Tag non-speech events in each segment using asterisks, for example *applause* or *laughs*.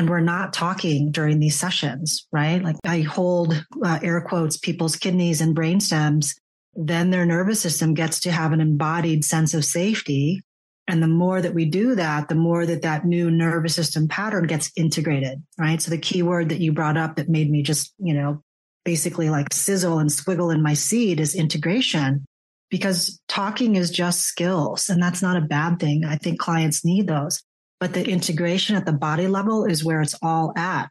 and we're not talking during these sessions, right? Like I hold uh, air quotes people's kidneys and brain stems, then their nervous system gets to have an embodied sense of safety. And the more that we do that, the more that that new nervous system pattern gets integrated, right? So the key word that you brought up that made me just, you know, basically like sizzle and squiggle in my seat is integration because talking is just skills and that's not a bad thing. I think clients need those but the integration at the body level is where it's all at.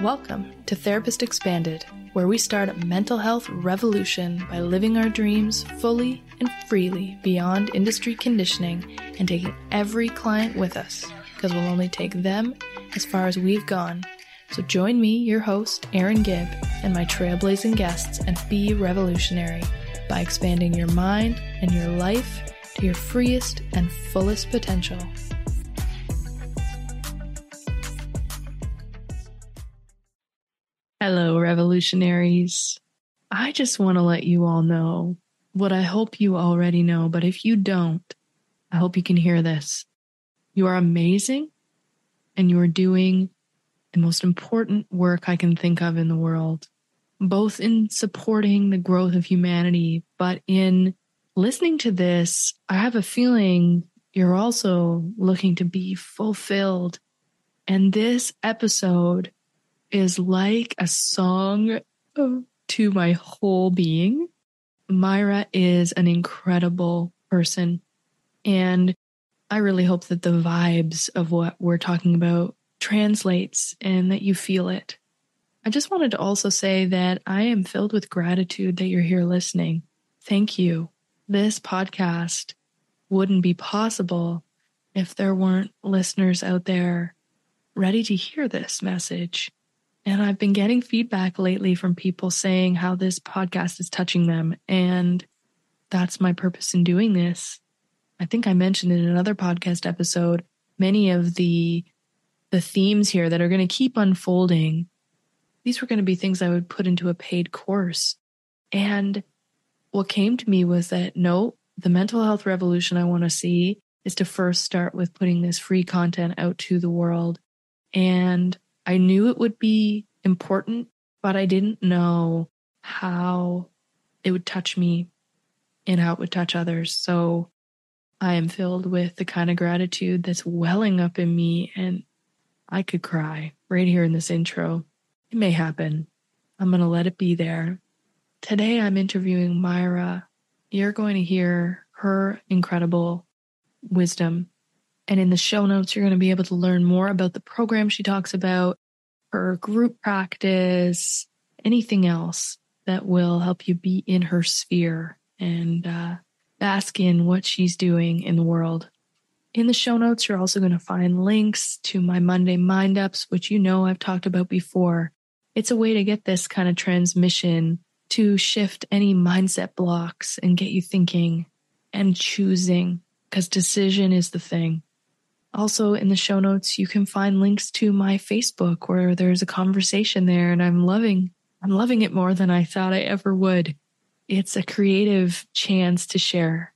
Welcome to Therapist Expanded, where we start a mental health revolution by living our dreams fully and freely beyond industry conditioning and taking every client with us, because we'll only take them as far as we've gone. So join me, your host, Erin Gibb, and my trailblazing guests and be revolutionary by expanding your mind and your life to your freest and fullest potential. Hello, revolutionaries. I just want to let you all know what I hope you already know, but if you don't, I hope you can hear this. You are amazing and you are doing the most important work I can think of in the world, both in supporting the growth of humanity, but in listening to this, I have a feeling you're also looking to be fulfilled. And this episode is like a song to my whole being. Maira is an incredible person. And I really hope that the vibes of what we're talking about translates and that you feel it. I just wanted to also say that I am filled with gratitude that you're here listening. Thank you this podcast wouldn't be possible if there weren't listeners out there ready to hear this message. And I've been getting feedback lately from people saying how this podcast is touching them. And that's my purpose in doing this. I think I mentioned in another podcast episode many of the the themes here that are going to keep unfolding. These were going to be things I would put into a paid course. And what came to me was that no, the mental health revolution I want to see is to first start with putting this free content out to the world. And I knew it would be important, but I didn't know how it would touch me and how it would touch others. So I am filled with the kind of gratitude that's welling up in me, and I could cry right here in this intro. It may happen. I'm going to let it be there. Today I'm interviewing Maira. You're going to hear her incredible wisdom. And in the show notes, you're going to be able to learn more about the program she talks about, her group practice, anything else that will help you be in her sphere and uh, bask in what she's doing in the world. In the show notes, you're also going to find links to my Monday Mind Ups, which you know I've talked about before. It's a way to get this kind of transmission to shift any mindset blocks and get you thinking and choosing because decision is the thing. Also, in the show notes, you can find links to my Facebook where there's a conversation there, and I'm loving, I'm loving it more than I thought I ever would. It's a creative chance to share.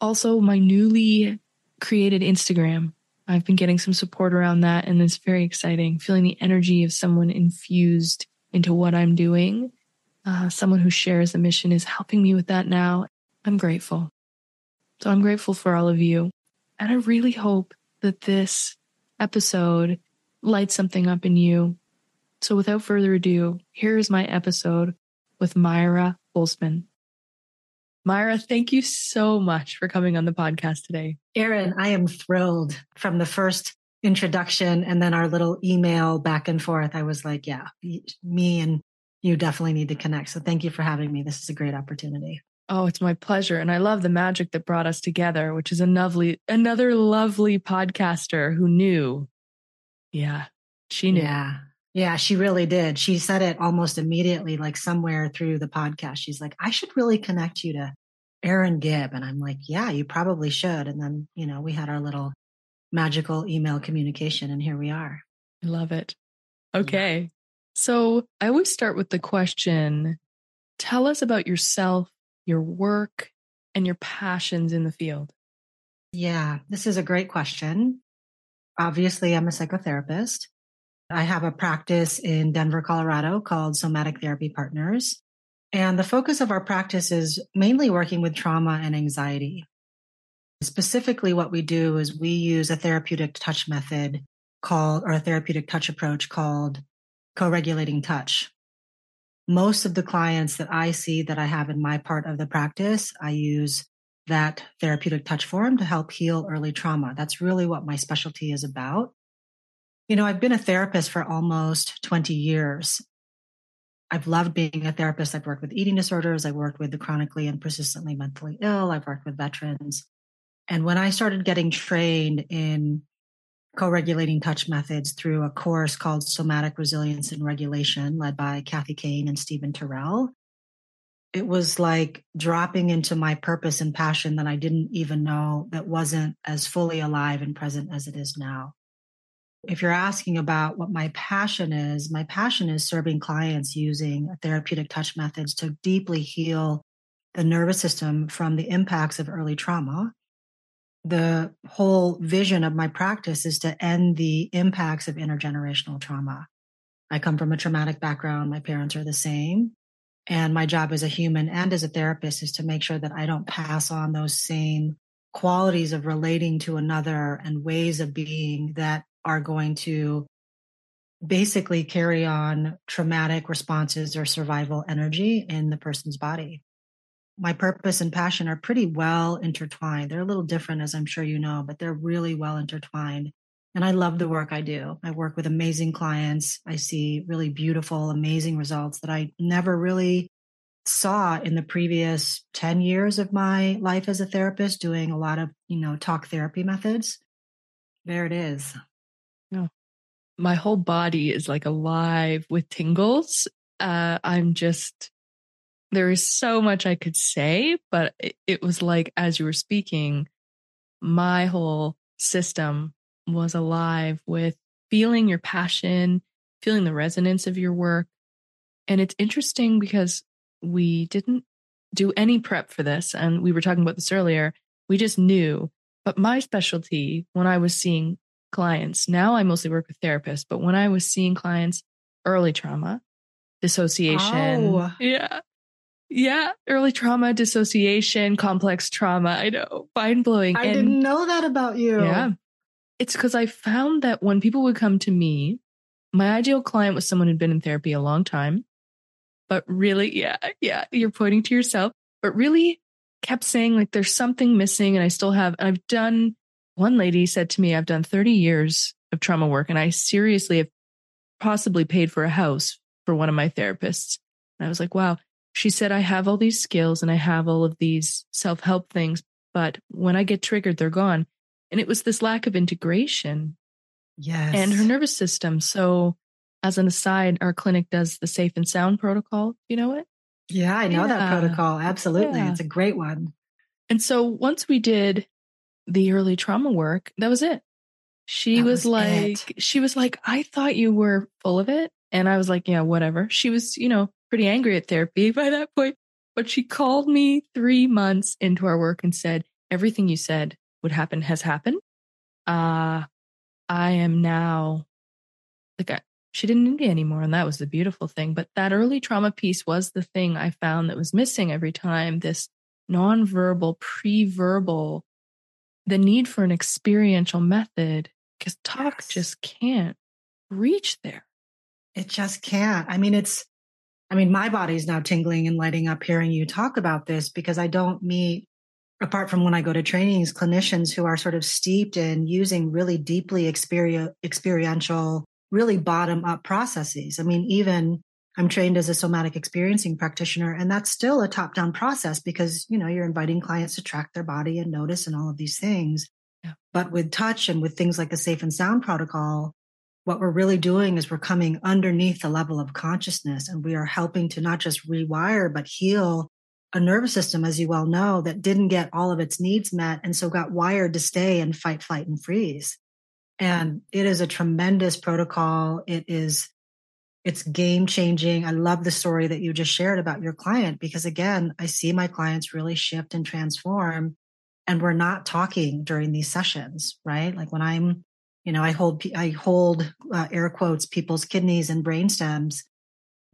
Also, my newly created Instagram. I've been getting some support around that, and it's very exciting. Feeling the energy of someone infused into what I'm doing uh, someone who shares the mission is helping me with that now. I'm grateful. So I'm grateful for all of you. And I really hope that this episode lights something up in you. So without further ado, here is my episode with Maira Holzmann. Maira, thank you so much for coming on the podcast today. Erin, I am thrilled from the first introduction and then our little email back and forth. I was like, yeah, me and you definitely need to connect. So thank you for having me. This is a great opportunity. Oh, it's my pleasure. And I love the magic that brought us together, which is a lovely, another lovely podcaster who knew. Yeah, she knew. Yeah. Yeah, she really did. She said it almost immediately, like somewhere through the podcast. She's like, I should really connect you to Erin Gibb. And I'm like, yeah, you probably should. And then, you know, we had our little magical email communication and here we are. I love it. Okay. So I always start with the question tell us about yourself, your work, and your passions in the field. Yeah, this is a great question. Obviously, I'm a psychotherapist. I have a practice in Denver, Colorado called Somatic Therapy Partners. And the focus of our practice is mainly working with trauma and anxiety. Specifically, what we do is we use a therapeutic touch method called, or a therapeutic touch approach called co regulating touch. Most of the clients that I see that I have in my part of the practice, I use that therapeutic touch form to help heal early trauma. That's really what my specialty is about. You know, I've been a therapist for almost 20 years. I've loved being a therapist. I've worked with eating disorders. I've worked with the chronically and persistently mentally ill. I've worked with veterans. And when I started getting trained in co-regulating touch methods through a course called Somatic Resilience and Regulation led by Kathy Kain and Stephen Terrell, it was like dropping into my purpose and passion that I didn't even know that wasn't as fully alive and present as it is now. If you're asking about what my passion is, my passion is serving clients using therapeutic touch methods to deeply heal the nervous system from the impacts of early trauma. The whole vision of my practice is to end the impacts of intergenerational trauma. I come from a traumatic background. My parents are the same. And my job as a human and as a therapist is to make sure that I don't pass on those same qualities of relating to another and ways of being that are going to basically carry on traumatic responses or survival energy in the person's body. My purpose and passion are pretty well intertwined. They're a little different, as I'm sure you know, but they're really well intertwined. And I love the work I do. I work with amazing clients. I see really beautiful, amazing results that I never really saw in the previous 10 years of my life as a therapist doing a lot of, you know, talk therapy methods. There it is. No. My whole body is like alive with tingles. Uh, I'm just, there is so much I could say, but it, it was like, as you were speaking, my whole system was alive with feeling your passion, feeling the resonance of your work. And it's interesting because we didn't do any prep for this. And we were talking about this earlier. We just knew. But my specialty when I was seeing clients, now I mostly work with therapists, but when I was seeing clients, early trauma, dissociation. Oh. Yeah. Yeah. Early trauma, dissociation, complex trauma. I know. Mind blowing. I and, didn't know that about you. Yeah. It's because I found that when people would come to me, my ideal client was someone who'd been in therapy a long time, but really, yeah, yeah, you're pointing to yourself, but really kept saying like there's something missing. And I still have, and I've done, one lady said to me, I've done 30 years of trauma work and I seriously have possibly paid for a house for one of my therapists. And I was like, wow. She said, I have all these skills and I have all of these self help things, but when I get triggered, they're gone. And it was this lack of integration. Yes. And her nervous system. So, as an aside, our clinic does the safe and sound protocol. You know it? Yeah, I know yeah. that protocol. Absolutely. Yeah. It's a great one. And so once we did the early trauma work, that was it. She was, was, like, it. she was like, I thought you were full of it. And I was like, yeah, whatever. She was, you know, pretty angry at therapy *laughs* by that point. But she called me three months into our work and said, everything you said would happen has happened. Uh, I am now like, I, she didn't need me anymore. And that was the beautiful thing. But that early trauma piece was the thing I found that was missing every time this nonverbal, pre verbal, the need for an experiential method because talk yes. just can't reach there. It just can't. I mean, it's, I mean, my body's now tingling and lighting up hearing you talk about this because I don't meet apart from when I go to trainings, clinicians who are sort of steeped in using really deeply experi- experiential, really bottom up processes. I mean, even I'm trained as a somatic experiencing practitioner, and that's still a top down process because, you know, you're inviting clients to track their body and notice and all of these things. Yeah. But with touch and with things like the safe and sound protocol, what we're really doing is we're coming underneath the level of consciousness and we are helping to not just rewire, but heal a nervous system, as you well know, that didn't get all of its needs met and so got wired to stay in fight, flight, and freeze. And it is a tremendous protocol. It is, it's game changing. I love the story that you just shared about your client because again, I see my clients really shift and transform and we're not talking during these sessions, right? Like when I'm, you know, I hold, I hold uh, air quotes, people's kidneys and brain stems,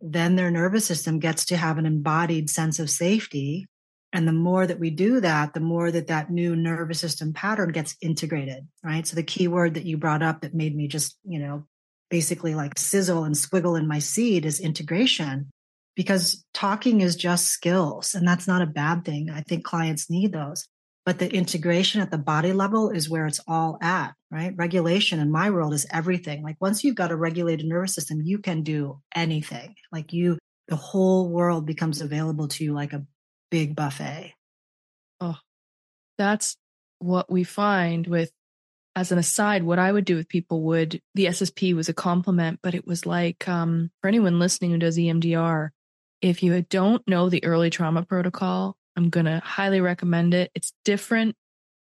then their nervous system gets to have an embodied sense of safety. And the more that we do that, the more that that new nervous system pattern gets integrated, right? So the key word that you brought up that made me just, you know, basically like sizzle and squiggle in my seat is integration because talking is just skills and that's not a bad thing. I think clients need those but the integration at the body level is where it's all at, right? Regulation in my world is everything. Like once you've got a regulated nervous system, you can do anything. Like you, the whole world becomes available to you like a big buffet. Oh, that's what we find with, as an aside, what I would do with people would, the SSP was a complement, but it was like, um, for anyone listening who does EMDR, if you don't know the early trauma protocol, I'm going to highly recommend it. It's different.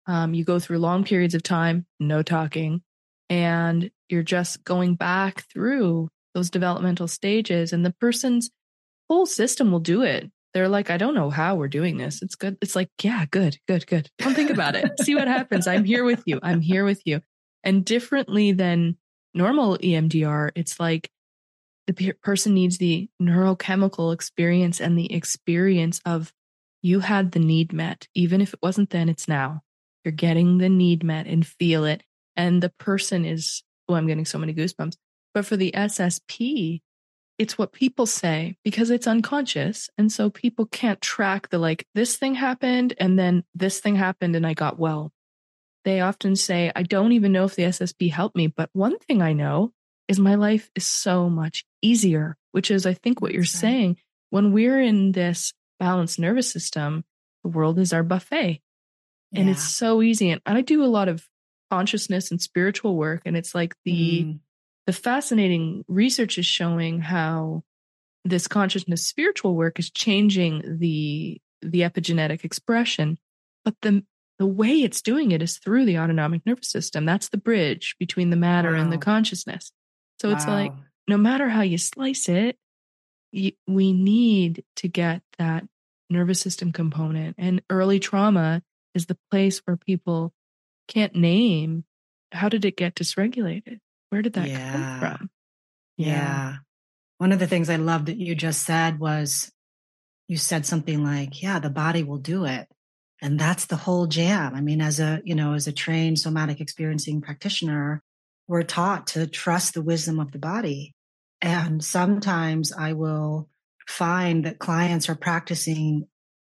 Um, you go through long periods of time, no talking, and you're just going back through those developmental stages, and the person's whole system will do it. They're like, I don't know how we're doing this. It's good. It's like, yeah, good, good, good. Don't think about it. See what happens. I'm here with you. I'm here with you. And differently than normal EMDR, it's like the person needs the neurochemical experience and the experience of you had the need met. Even if it wasn't then, it's now. You're getting the need met and feel it. And the person is, oh, I'm getting so many goosebumps. But for the SSP, it's what people say because it's unconscious. And so people can't track the like, this thing happened and then this thing happened and I got well. They often say, I don't even know if the SSP helped me. But one thing I know is my life is so much easier, which is, I think, what you're saying. When we're in this balanced nervous system, the world is our buffet. And yeah. it's so easy. And I do a lot of consciousness and spiritual work. And it's like the mm. the fascinating research is showing how this consciousness spiritual work is changing the the epigenetic expression. But the the way it's doing it is through the autonomic nervous system. That's the bridge between the matter wow. and the consciousness. So wow. it's like no matter how you slice it, we need to get that nervous system component. And early trauma is the place where people can't name how did it get dysregulated? Where did that yeah. come from? Yeah. yeah. One of the things I love that you just said was you said something like, yeah, the body will do it. And that's the whole jam. I mean, as a, you know, as a trained somatic experiencing practitioner, we're taught to trust the wisdom of the body. And sometimes I will find that clients are practicing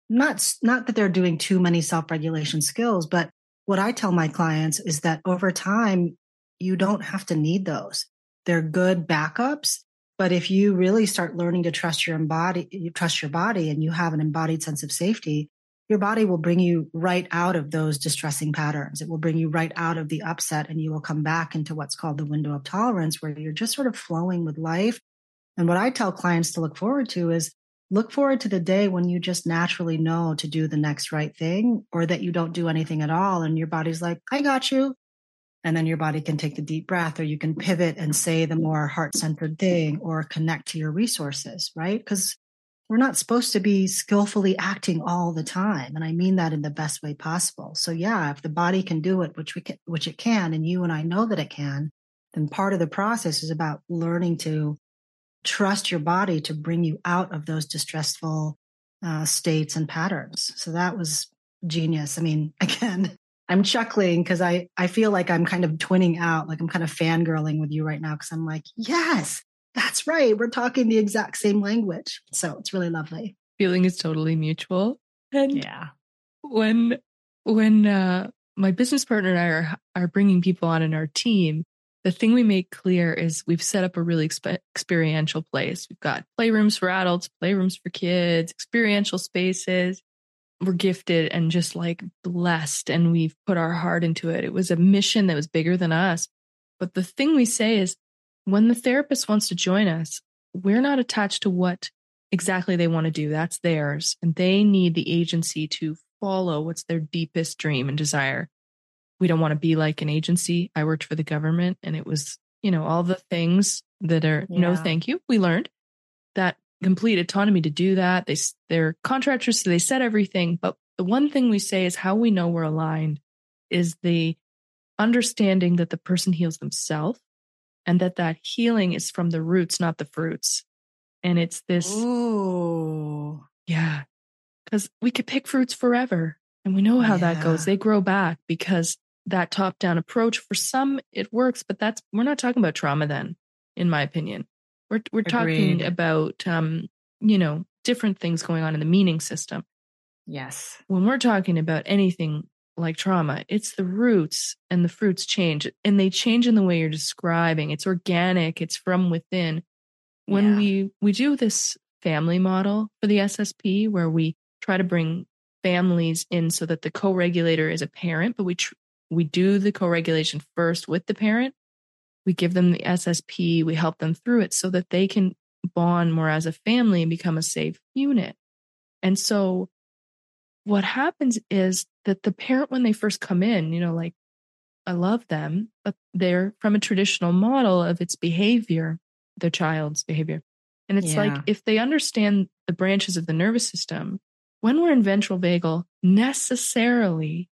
not, not that they're doing too many self-regulation skills, but what I tell my clients is that over time, you don't have to need those. They're good backups. But if you really start learning to trust your body, you trust your body and you have an embodied sense of safety, your body will bring you right out of those distressing patterns. It will bring you right out of the upset and you will come back into what's called the window of tolerance where you're just sort of flowing with life. And what I tell clients to look forward to is look forward to the day when you just naturally know to do the next right thing or that you don't do anything at all. And your body's like, I got you. And then your body can take the deep breath or you can pivot and say the more heart centered thing or connect to your resources, right? Because we're not supposed to be skillfully acting all the time and i mean that in the best way possible. So yeah if the body can do it which we can which it can and you and i know that it can then part of the process is about learning to trust your body to bring you out of those distressful uh, states and patterns. So that was genius. I mean *laughs* again i'm chuckling because i i feel like i'm kind of twinning out like i'm kind of fangirling with you right now because i'm like yes that's right. We're talking the exact same language. So it's really lovely. Feeling is totally mutual. And yeah. When, when, uh, my business partner and I are, are bringing people on in our team, the thing we make clear is we've set up a really exp- experiential place. We've got playrooms for adults, playrooms for kids, experiential spaces. We're gifted and just like blessed, and we've put our heart into it. It was a mission that was bigger than us. But the thing we say is when the therapist wants to join us, we're not attached to what exactly they want to do. That's theirs. And they need the agency to follow what's their deepest dream and desire. We don't want to be like an agency. I worked for the government and it was, you know, all the things that are yeah. no thank you. We learned that complete autonomy to do that. They, they're contractors, so they set everything, but the one thing we say is how we know we're aligned is the understanding that the person heals themselves and that that healing is from the roots, not the fruits. And it's this. Ooh. Yeah. Because we could pick fruits forever. And we know how yeah. that goes. They grow back because that top down approach, for some, it works, but that's, we're not talking about trauma then, in my opinion. We're, we're talking about, um, you know, different things going on in the meaning system. Yes. When we're talking about anything like trauma, it's the roots and the fruits change and they change in the way you're describing. It's organic, it's from within. When yeah. we we do this family model for the SSP where we try to bring families in so that the co-regulator is a parent, but we tr- we do the co-regulation first with the parent. We give them the SSP, we help them through it so that they can bond more as a family and become a safe unit. And so what happens is that the parent, when they first come in, you know, like, I love them, but they're from a traditional model of its behavior, the child's behavior. And it's yeah. like if they understand the branches of the nervous system, when we're in ventral vagal, necessarily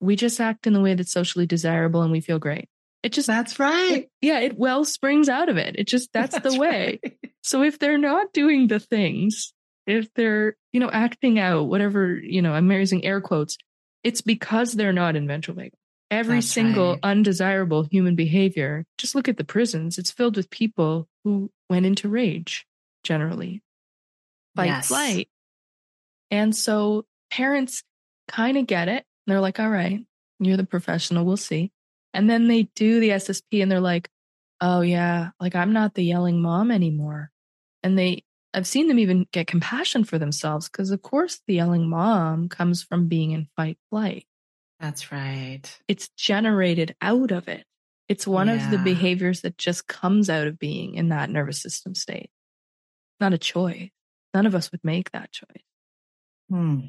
we just act in the way that's socially desirable and we feel great. It just That's right. It, yeah, it well springs out of it. It just that's, *laughs* that's the way. Right. So if they're not doing the things if they're, you know, acting out whatever, you know, I'm using air quotes, it's because they're not in ventral vagal. Every That's single right. undesirable human behavior, just look at the prisons, it's filled with people who went into rage generally, fight, yes. flight. And so parents kind of get it. They're like, all right, you're the professional, we'll see. And then they do the SSP and they're like, oh, yeah, like I'm not the yelling mom anymore. And they I've seen them even get compassion for themselves because, of course, the yelling mom comes from being in fight flight. That's right. It's generated out of it. It's one yeah. of the behaviors that just comes out of being in that nervous system state. Not a choice. None of us would make that choice. Hmm.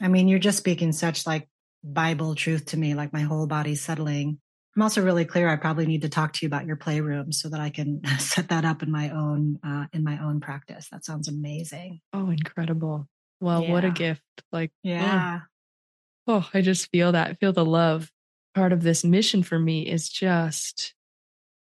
I mean, you're just speaking such like Bible truth to me, like my whole body's settling. I'm also really clear. I probably need to talk to you about your playroom so that I can *laughs* set that up in my own uh, in my own practice. That sounds amazing. Oh, incredible! Well, yeah. what a gift! Like, oh. yeah. Oh, oh, I just feel that. I feel the love. Part of this mission for me is just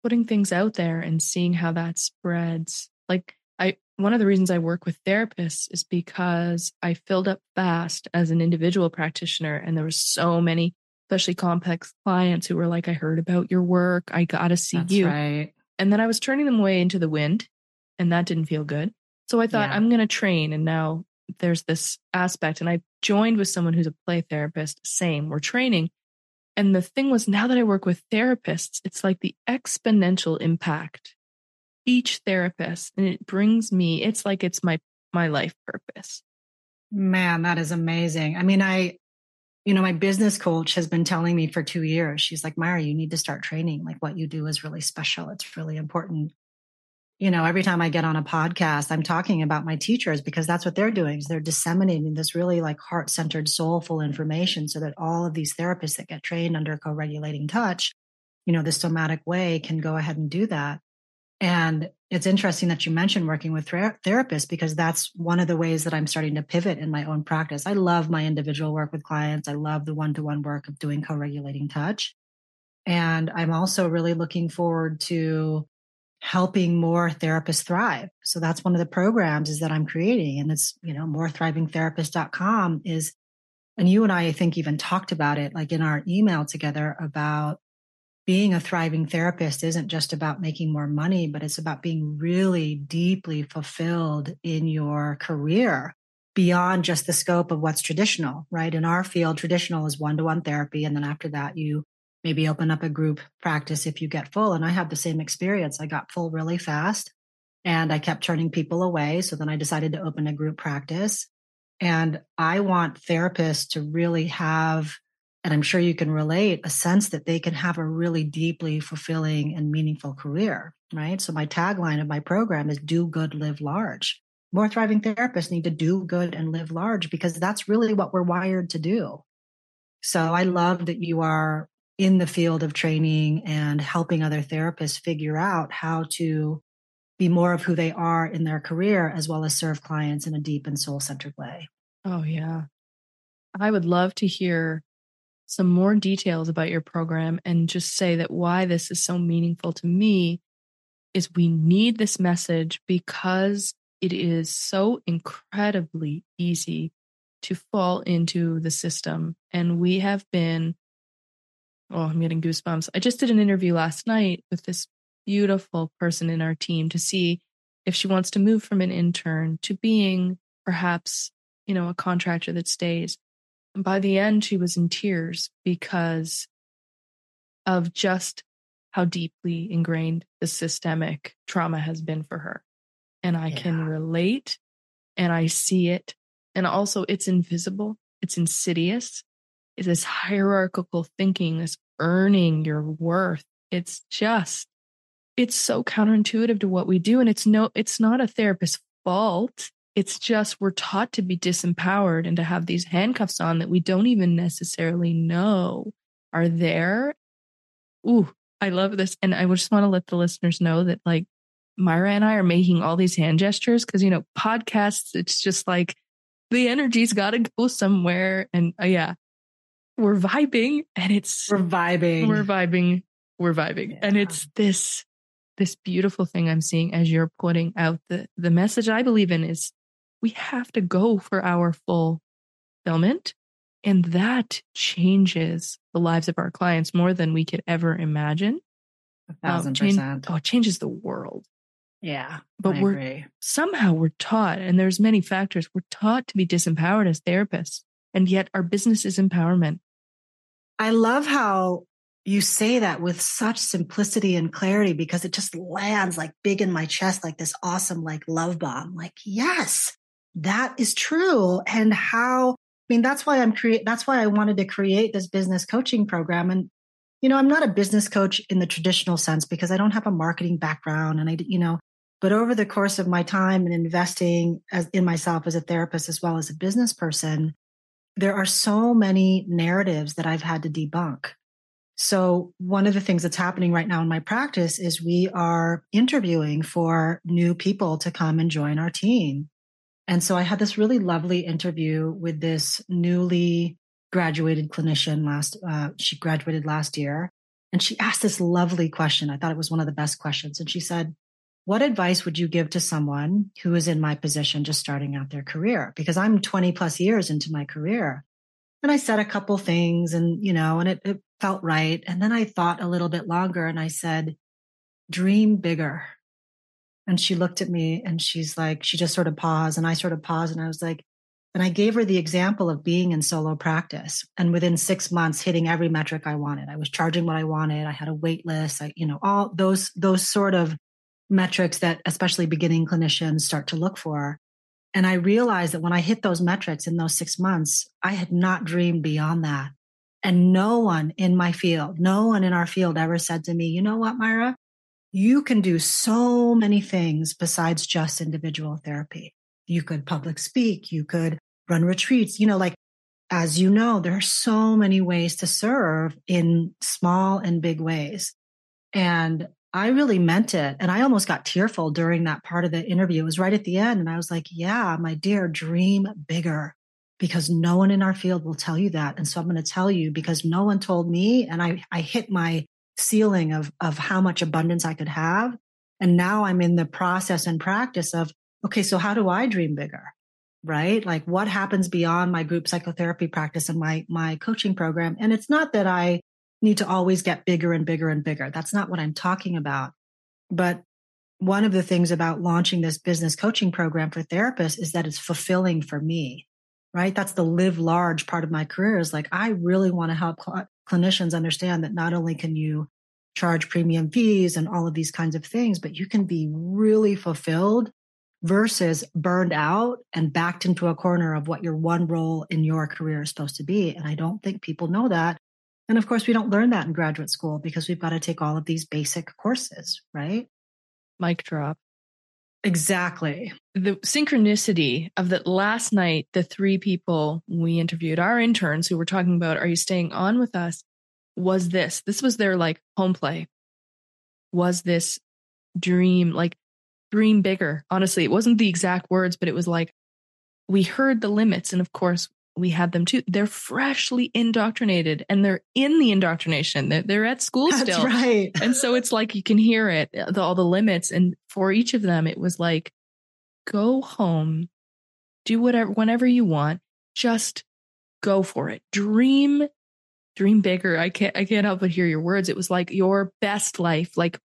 putting things out there and seeing how that spreads. Like, I one of the reasons I work with therapists is because I filled up fast as an individual practitioner, and there were so many especially complex clients who were like, I heard about your work. I got to see That's you. Right. And then I was turning them away into the wind, and that didn't feel good. So I thought, yeah. I'm going to train. And now there's this aspect. And I joined with someone who's a play therapist. Same, we're training. And the thing was, now that I work with therapists, it's like the exponential impact. Each therapist, and it brings me, it's like it's my my life purpose. Man, that is amazing. I mean, I you know, my business coach has been telling me for two years, she's like, Maira, you need to start training. Like what you do is really special. It's really important. You know, every time I get on a podcast, I'm talking about my teachers because that's what they're doing is they're disseminating this really like heart centered, soulful information so that all of these therapists that get trained under co-regulating touch, you know, the somatic way can go ahead and do that. And it's interesting that you mentioned working with ther- therapists because that's one of the ways that I'm starting to pivot in my own practice. I love my individual work with clients. I love the one to one work of doing co regulating touch. And I'm also really looking forward to helping more therapists thrive. So that's one of the programs is that I'm creating. And it's, you know, morethrivingtherapist.com is, and you and I, I think even talked about it like in our email together about being a thriving therapist isn't just about making more money, but it's about being really deeply fulfilled in your career beyond just the scope of what's traditional, right? In our field, traditional is one to one therapy. And then after that, you maybe open up a group practice if you get full. And I had the same experience. I got full really fast and I kept turning people away. So then I decided to open a group practice. And I want therapists to really have and I'm sure you can relate a sense that they can have a really deeply fulfilling and meaningful career, right? So my tagline of my program is do good, live large. More thriving therapists need to do good and live large because that's really what we're wired to do. So I love that you are in the field of training and helping other therapists figure out how to be more of who they are in their career as well as serve clients in a deep and soul centered way. Oh, yeah. I would love to hear some more details about your program and just say that why this is so meaningful to me is we need this message because it is so incredibly easy to fall into the system. And we have been, oh, I'm getting goosebumps. I just did an interview last night with this beautiful person in our team to see if she wants to move from an intern to being perhaps, you know, a contractor that stays. And by the end, she was in tears because of just how deeply ingrained the systemic trauma has been for her. And I yeah. can relate and I see it. And also, it's invisible, it's insidious. It's this hierarchical thinking, this earning your worth. It's just, it's so counterintuitive to what we do. And it's no, it's not a therapist's fault. It's just we're taught to be disempowered and to have these handcuffs on that we don't even necessarily know are there. Ooh, I love this. And I just want to let the listeners know that like Maira and I are making all these hand gestures because, you know, podcasts, it's just like the energy's got to go somewhere. And uh, yeah, we're vibing and it's, we're vibing. We're vibing. We're vibing. Yeah. And it's this, this beautiful thing I'm seeing as you're putting out the, the message I believe in is we have to go for our full fulfillment. And that changes the lives of our clients more than we could ever imagine. A thousand um, percent. Oh, it changes the world. Yeah. But I we're agree. somehow we're taught, and there's many factors, we're taught to be disempowered as therapists. And yet our business is empowerment. I love how you say that with such simplicity and clarity because it just lands like big in my chest, like this awesome, like love bomb. Like, yes, that is true. And how, I mean, that's why I'm create, that's why I wanted to create this business coaching program. And, you know, I'm not a business coach in the traditional sense because I don't have a marketing background and I, you know, but over the course of my time and investing as in myself as a therapist as well as a business person, there are so many narratives that I've had to debunk. So one of the things that's happening right now in my practice is we are interviewing for new people to come and join our team. And so I had this really lovely interview with this newly graduated clinician last, uh, she graduated last year. And she asked this lovely question. I thought it was one of the best questions. And she said, what advice would you give to someone who is in my position just starting out their career? Because I'm 20 plus years into my career. And I said a couple things and, you know, and it, it felt right. And then I thought a little bit longer and I said, dream bigger. And she looked at me and she's like, she just sort of paused and I sort of paused and I was like, and I gave her the example of being in solo practice and within six months hitting every metric I wanted. I was charging what I wanted. I had a wait list. I, you know, all those, those sort of metrics that especially beginning clinicians start to look for. And I realized that when I hit those metrics in those six months, I had not dreamed beyond that. And no one in my field, no one in our field ever said to me, you know what, Maira? You can do so many things besides just individual therapy. You could public speak, you could run retreats, you know, like as you know, there are so many ways to serve in small and big ways. And I really meant it. And I almost got tearful during that part of the interview. It was right at the end. And I was like, yeah, my dear, dream bigger because no one in our field will tell you that. And so I'm going to tell you because no one told me. And I, I hit my ceiling of, of how much abundance I could have. And now I'm in the process and practice of, okay, so how do I dream bigger? Right? Like what happens beyond my group psychotherapy practice and my, my coaching program? And it's not that I need to always get bigger and bigger and bigger. That's not what I'm talking about. But one of the things about launching this business coaching program for therapists is that it's fulfilling for me, right? That's the live large part of my career is like, I really want to help clinicians understand that not only can you charge premium fees and all of these kinds of things, but you can be really fulfilled versus burned out and backed into a corner of what your one role in your career is supposed to be. And I don't think people know that. And of course, we don't learn that in graduate school because we've got to take all of these basic courses, right? Mic drop. Exactly. The synchronicity of that last night, the three people we interviewed, our interns who were talking about, are you staying on with us? Was this, this was their like home play. Was this dream, like dream bigger? Honestly, it wasn't the exact words, but it was like we heard the limits. And of course, we had them too. They're freshly indoctrinated and they're in the indoctrination. They're, they're at school That's still. right. and so it's like you can hear it, uh, the, all the limits. And for each of them, it was like, go home, do whatever, whenever you want, just go for it. Dream, dream bigger. I can't, I can't help but hear your words. It was like your best life, like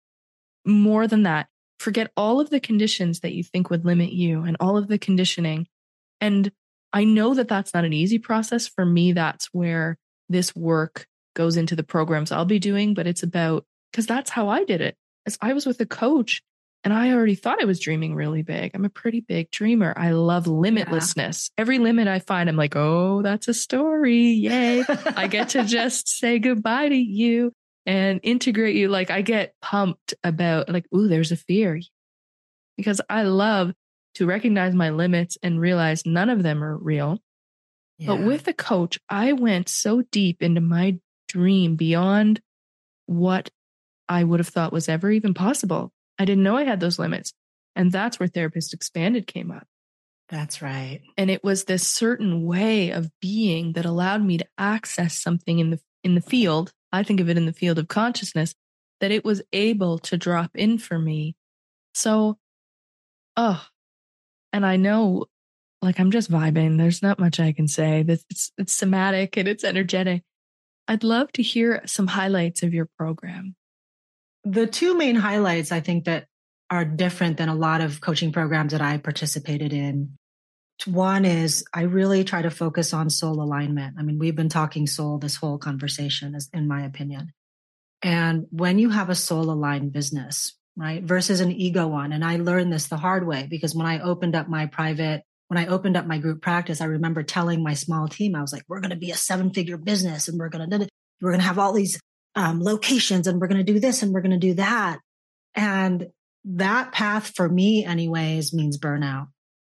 more than that. Forget all of the conditions that you think would limit you and all of the conditioning. And I know that that's not an easy process. For me, that's where this work goes into the programs I'll be doing, but it's about because that's how I did it. As I was with a coach and I already thought I was dreaming really big. I'm a pretty big dreamer. I love limitlessness. Yeah. Every limit I find, I'm like, oh, that's a story. Yay. I get to *laughs* just say goodbye to you and integrate you. Like I get pumped about like, ooh, there's a fear because I love to recognize my limits and realize none of them are real. Yeah. But with a coach, I went so deep into my dream beyond what I would have thought was ever even possible. I didn't know I had those limits. And that's where Therapist Expanded came up. That's right. And it was this certain way of being that allowed me to access something in the in the field. I think of it in the field of consciousness that it was able to drop in for me. So, oh, and I know like I'm just vibing. There's not much I can say. It's it's somatic and it's energetic. I'd love to hear some highlights of your program. The two main highlights I think that are different than a lot of coaching programs that I participated in. One is I really try to focus on soul alignment. I mean, we've been talking soul this whole conversation, in my opinion. And when you have a soul aligned business, right? Versus an ego one. And I learned this the hard way because when I opened up my private, when I opened up my group practice, I remember telling my small team, I was like, we're going to be a seven figure business and we're going to, we're going to have all these um, locations and we're going to do this and we're going to do that. And that path for me anyways means burnout.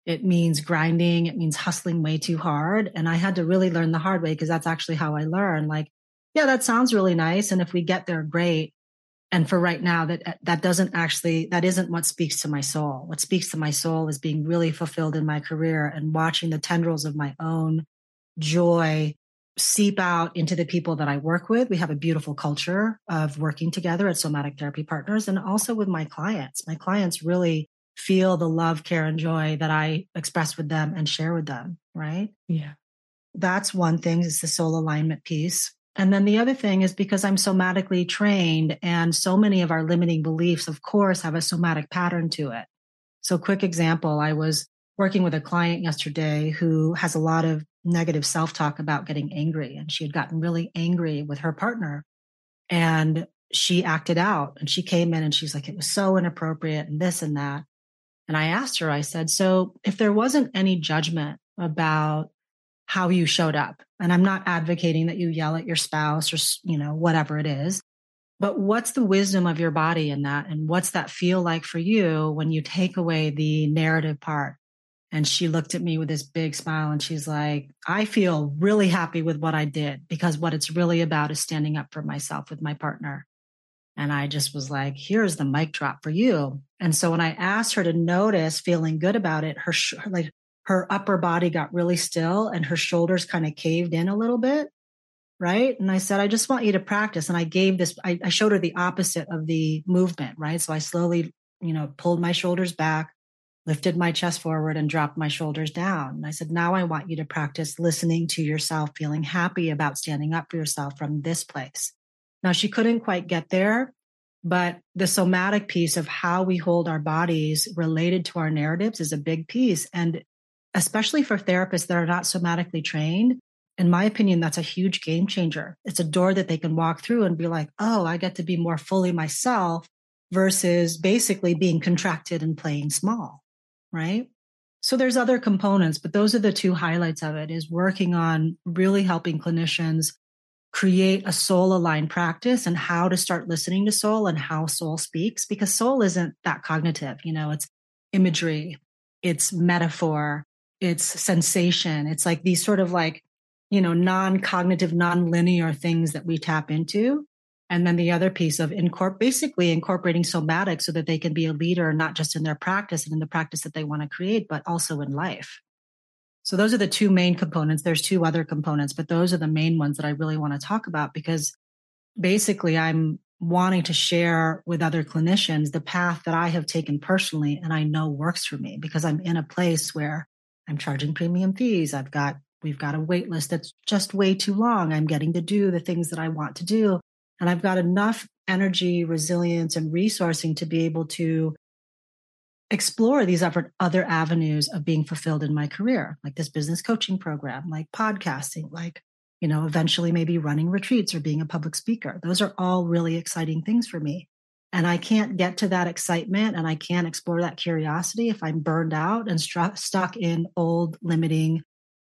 It means grinding. It means hustling way too hard. And I had to really learn the hard way because that's actually how I learned. Like, yeah, that sounds really nice. And if we get there, great and for right now that uh, that doesn't actually that isn't what speaks to my soul what speaks to my soul is being really fulfilled in my career and watching the tendrils of my own joy seep out into the people that I work with. We have a beautiful culture of working together at Somatic Therapy Partners and also with my clients. My clients really feel the love, care, and joy that I express with them and share with them, right? Yeah. That's one thing is the soul alignment piece. And then the other thing is because I'm somatically trained and so many of our limiting beliefs, of course, have a somatic pattern to it. So quick example, I was working with a client yesterday who has a lot of negative self-talk about getting angry and she had gotten really angry with her partner and she acted out and she came in and she's like, it was so inappropriate and this and that. And I asked her, I said, so if there wasn't any judgment about how you showed up. And I'm not advocating that you yell at your spouse or, you know, whatever it is. But what's the wisdom of your body in that? And what's that feel like for you when you take away the narrative part? And she looked at me with this big smile and she's like, I feel really happy with what I did because what it's really about is standing up for myself with my partner. And I just was like, here's the mic drop for you. And so when I asked her to notice feeling good about it, her, like her upper body got really still and her shoulders kind of caved in a little bit. Right. And I said, I just want you to practice. And I gave this, I, I showed her the opposite of the movement. Right. So I slowly, you know, pulled my shoulders back, lifted my chest forward and dropped my shoulders down. And I said, now I want you to practice listening to yourself, feeling happy about standing up for yourself from this place. Now she couldn't quite get there, but the somatic piece of how we hold our bodies related to our narratives is a big piece. And especially for therapists that are not somatically trained, in my opinion, that's a huge game changer. It's a door that they can walk through and be like, oh, I get to be more fully myself versus basically being contracted and playing small. Right. So there's other components, but those are the two highlights of it is working on really helping clinicians create a soul aligned practice and how to start listening to soul and how soul speaks because soul isn't that cognitive. You know, it's imagery, it's metaphor, it's sensation. It's like these sort of like, you know, non-cognitive, non-linear things that we tap into. And then the other piece of incorp basically incorporating somatic so that they can be a leader, not just in their practice and in the practice that they want to create, but also in life. So those are the two main components. There's two other components, but those are the main ones that I really want to talk about because basically I'm wanting to share with other clinicians the path that I have taken personally and I know works for me because I'm in a place where I'm charging premium fees. I've got, we've got a wait list that's just way too long. I'm getting to do the things that I want to do. And I've got enough energy, resilience, and resourcing to be able to explore these other, avenues of being fulfilled in my career, like this business coaching program, like podcasting, like, you know, eventually maybe running retreats or being a public speaker. Those are all really exciting things for me. And I can't get to that excitement and I can't explore that curiosity if I'm burned out and stru- stuck in old, limiting,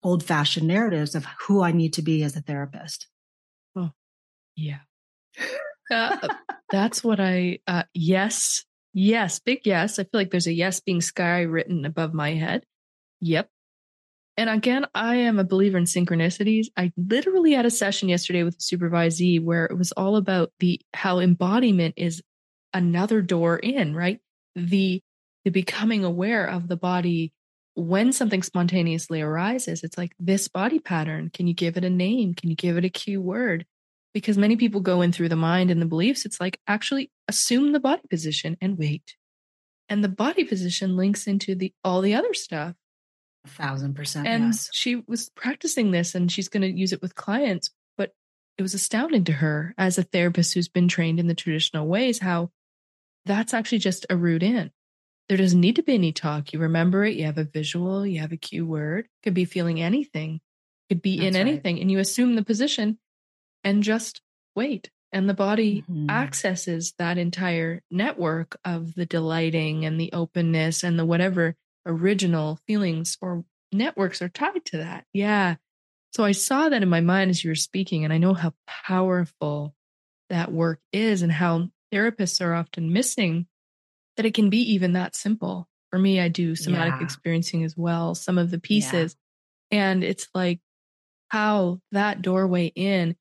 old fashioned narratives of who I need to be as a therapist. Oh, yeah. Uh, *laughs* that's what I, uh, yes, Yes, big yes. I feel like there's a yes being sky written above my head. Yep. And again, I am a believer in synchronicities. I literally had a session yesterday with a supervisee where it was all about the how embodiment is another door in, right? The the becoming aware of the body when something spontaneously arises. It's like this body pattern. Can you give it a name? Can you give it a cue word? because many people go in through the mind and the beliefs. It's like actually assume the body position and wait. And the body position links into the all the other stuff. A thousand percent. And yes. she was practicing this and she's going to use it with clients. But it was astounding to her as a therapist who's been trained in the traditional ways how that's actually just a route in. There doesn't need to be any talk. You remember it, you have a visual, you have a cue word, could be feeling anything, could be that's in anything, right. and you assume the position and just wait. And the body mm-hmm. accesses that entire network of the delighting and the openness and the whatever original feelings or networks are tied to that. Yeah. So I saw that in my mind as you were speaking, and I know how powerful that work is and how therapists are often missing that it can be even that simple. For me, I do somatic yeah. experiencing as well, some of the pieces. Yeah. And it's like how that doorway in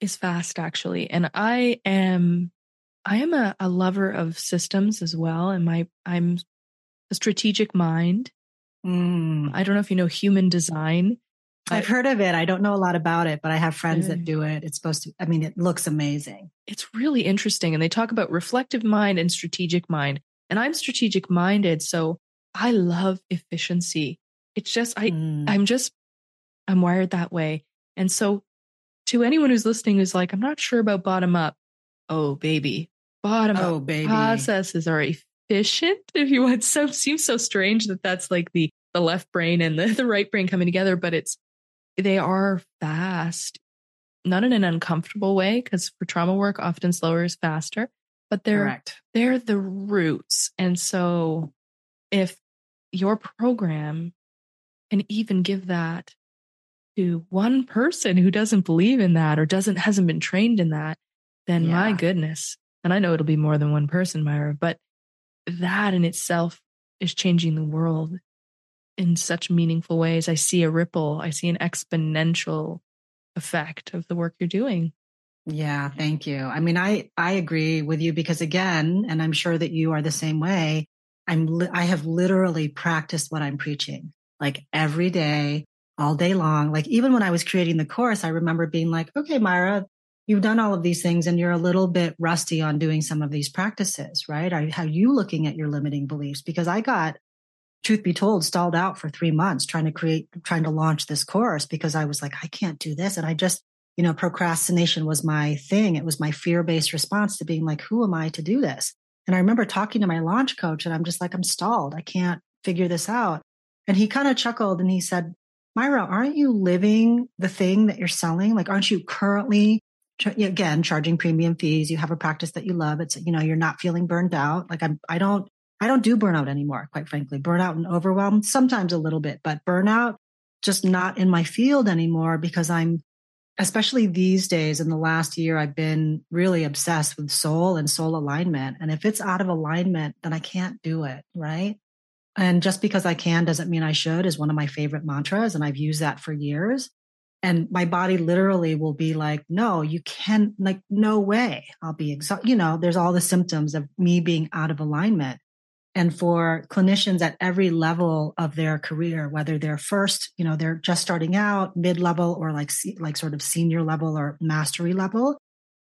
is fast actually. And I am I am a, a lover of systems as well. And my I'm a strategic mind. Mm. I don't know if you know human design. I've heard of it. I don't know a lot about it, but I have friends that do it. It's supposed to, I mean, it looks amazing. It's really interesting. And they talk about reflective mind and strategic mind. And I'm strategic minded. So I love efficiency. It's just, I, mm. I'm just, I'm wired that way. And so to anyone who's listening who's like, I'm not sure about bottom up. Oh, baby. Bottom oh, up baby. processes are efficient. *laughs* If you want, so seems so strange that that's like the, the left brain and the, the right brain coming together, but it's, they are fast, not in an uncomfortable way, because for trauma work, often slower is faster, but they're, Correct. they're the roots. And so if your program can even give that to one person who doesn't believe in that or doesn't hasn't been trained in that, then yeah. my goodness. And I know it'll be more than one person, Maira, but that in itself is changing the world in such meaningful ways. I see a ripple, I see an exponential effect of the work you're doing. Yeah, thank you. I mean, I I agree with you because again, and I'm sure that you are the same way. I'm li- I have literally practiced what I'm preaching like every day all day long. Like even when I was creating the course, I remember being like, okay, Maira, you've done all of these things and you're a little bit rusty on doing some of these practices, right? Are, how you looking at your limiting beliefs? Because I got, truth be told, stalled out for three months trying to create, trying to launch this course because I was like, I can't do this. And I just, you know, procrastination was my thing. It was my fear based response to being like, who am I to do this? And I remember talking to my launch coach and I'm just like, I'm stalled. I can't figure this out. And he kind of chuckled and he said, Maira, aren't you living the thing that you're selling? Like, aren't you currently, again, charging premium fees? You have a practice that you love. It's, you know, you're not feeling burned out. Like I'm, I don't, I don't do burnout anymore, quite frankly. Burnout and overwhelm, sometimes a little bit, but burnout just not in my field anymore because I'm, especially these days in the last year, I've been really obsessed with soul and soul alignment. And if it's out of alignment, then I can't do it. Right. And just because I can doesn't mean I should is one of my favorite mantras. And I've used that for years. And my body literally will be like, no, you can't, like, no way. I'll be exhausted. You know, there's all the symptoms of me being out of alignment. And for clinicians at every level of their career, whether they're first, you know, they're just starting out, mid level, or like, like sort of senior level or mastery level,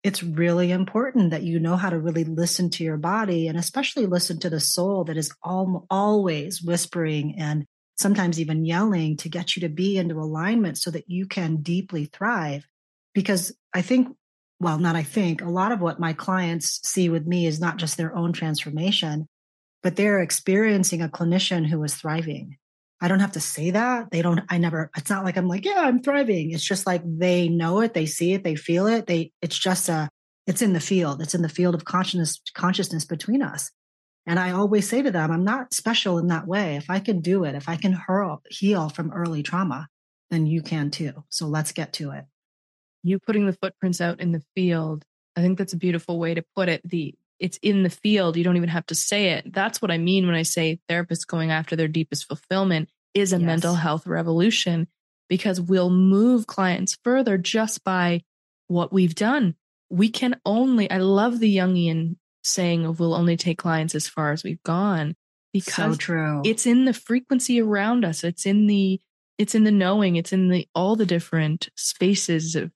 it's really important that you know how to really listen to your body and especially listen to the soul that is all, always whispering and sometimes even yelling to get you to be into alignment so that you can deeply thrive. Because I think, well, not I think, a lot of what my clients see with me is not just their own transformation, but they're experiencing a clinician who is thriving. I don't have to say that. They don't, I never, it's not like I'm like, yeah, I'm thriving. It's just like they know it, they see it, they feel it. They, it's just a, it's in the field. It's in the field of consciousness, consciousness between us. And I always say to them, I'm not special in that way. If I can do it, if I can hurl, heal from early trauma, then you can too. So let's get to it. You putting the footprints out in the field, I think that's a beautiful way to put it. The it's in the field. You don't even have to say it. That's what I mean when I say therapists going after their deepest fulfillment is a yes. mental health revolution because we'll move clients further just by what we've done. We can only, I love the Jungian saying of we'll only take clients as far as we've gone because so true. it's in the frequency around us. It's in the, it's in the knowing, it's in the, all the different spaces of,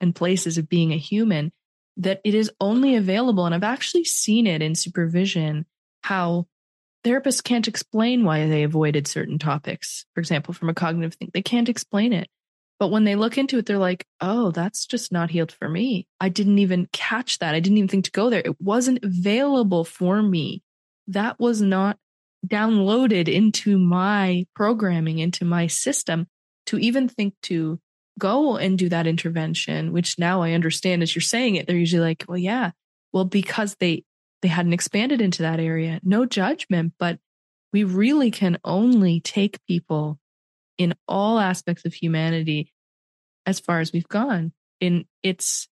and places of being a human that it is only available. And I've actually seen it in supervision how therapists can't explain why they avoided certain topics. For example, from a cognitive thing, they can't explain it. But when they look into it, they're like, oh, that's just not healed for me. I didn't even catch that. I didn't even think to go there. It wasn't available for me. That was not downloaded into my programming, into my system to even think to go and do that intervention, which now I understand as you're saying it, they're usually like, well, yeah, well, because they, they hadn't expanded into that area. No judgment, but we really can only take people in all aspects of humanity as far as we've gone. And it's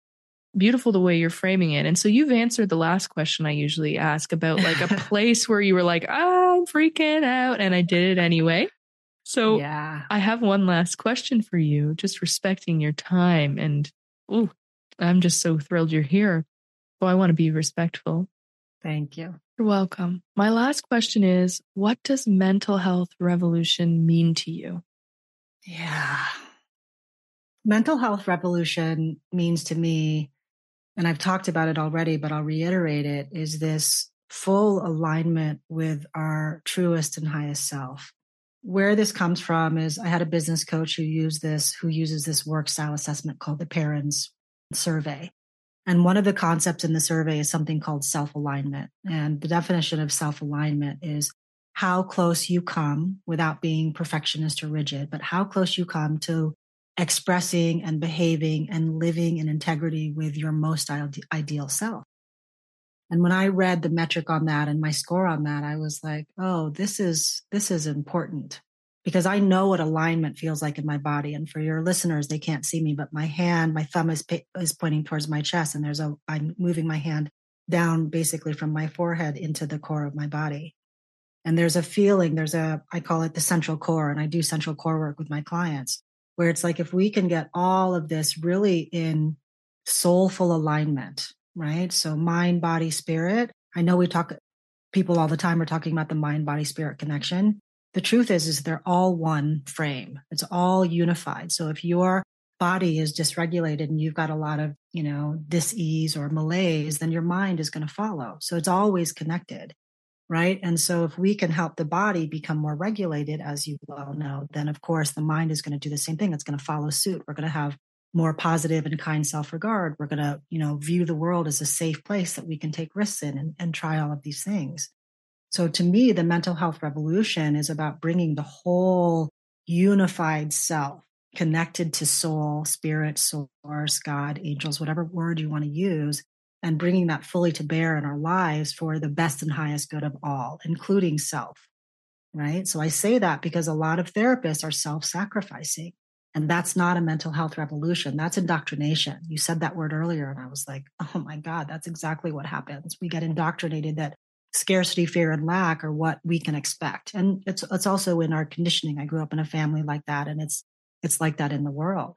beautiful the way you're framing it. And so you've answered the last question I usually ask about like a *laughs* place where you were like, oh, I'm freaking out. And I did it anyway. So yeah. I have one last question for you, just respecting your time. And ooh, I'm just so thrilled you're here. So I want to be respectful. Thank you. You're welcome. My last question is What does mental health revolution mean to you? Yeah. Mental health revolution means to me, and I've talked about it already, but I'll reiterate it, is this full alignment with our truest and highest self where this comes from is I had a business coach who used this, who uses this work style assessment called the Perrins survey. And one of the concepts in the survey is something called self alignment. And the definition of self alignment is how close you come without being perfectionist or rigid, but how close you come to expressing and behaving and living in integrity with your most ideal self. And when I read the metric on that and my score on that, I was like, oh, this is, this is important because I know what alignment feels like in my body. And for your listeners, they can't see me, but my hand, my thumb is, is pointing towards my chest and there's a, I'm moving my hand down basically from my forehead into the core of my body. And there's a feeling, there's a, I call it the central core and I do central core work with my clients where it's like, if we can get all of this really in soulful alignment, right? So mind, body, spirit. I know we talk, people all the time are talking about the mind, body, spirit connection. The truth is, is they're all one frame. It's all unified. So if your body is dysregulated and you've got a lot of, you know, dis-ease or malaise, then your mind is going to follow. So it's always connected. Right. And so if we can help the body become more regulated, as you well know, then of course the mind is going to do the same thing. It's going to follow suit. We're going to have more positive and kind self-regard. We're going to you know view the world as a safe place that we can take risks in and, and try all of these things. So to me the mental health revolution is about bringing the whole unified self connected to soul spirit source god angels whatever word you want to use and bringing that fully to bear in our lives for the best and highest good of all including self right? So i say that because a lot of therapists are self-sacrificing and that's not a mental health revolution. That's indoctrination. You said that word earlier, and I was like, *laughs* oh my God, that's exactly what happens. We get indoctrinated that scarcity, fear, and lack are what we can expect. And it's it's also in our conditioning. I grew up in a family like that, and it's it's like that in the world.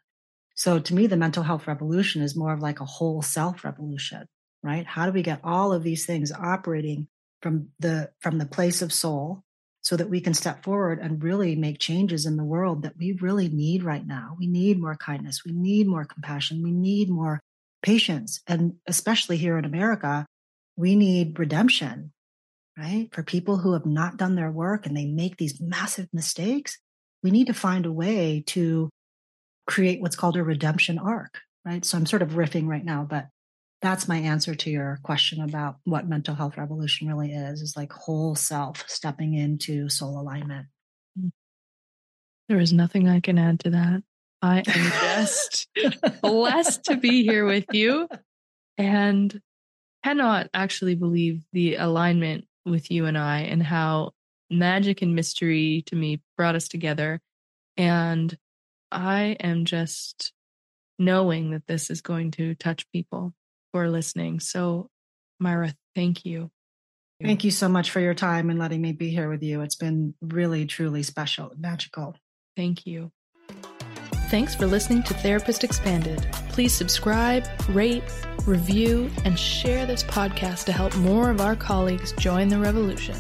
So to me, the mental health revolution is more of like a whole self revolution, right? How do we get all of these things operating from the from the place of soul so that we can step forward and really make changes in the world that we really need right now. We need more kindness. We need more compassion. We need more patience. And especially here in America, we need redemption, right? For people who have not done their work and they make these massive mistakes, we need to find a way to create what's called a redemption arc, right? So I'm sort of riffing right now, but that's my answer to your question about what mental health revolution really is is like whole self stepping into soul alignment. Mm. there is nothing i can add to that. I am just blessed to be here with you and cannot actually believe the alignment with you and i and how magic and mystery to me brought us together. And i am just knowing that this is going to touch people for listening. So, Maira, thank you. Thank you so much for your time and letting me be here with you. It's been really, truly special, magical. Thank you. Thanks for listening to Therapist Expanded. Please subscribe, rate, review, and share this podcast to help more of our colleagues join the revolution.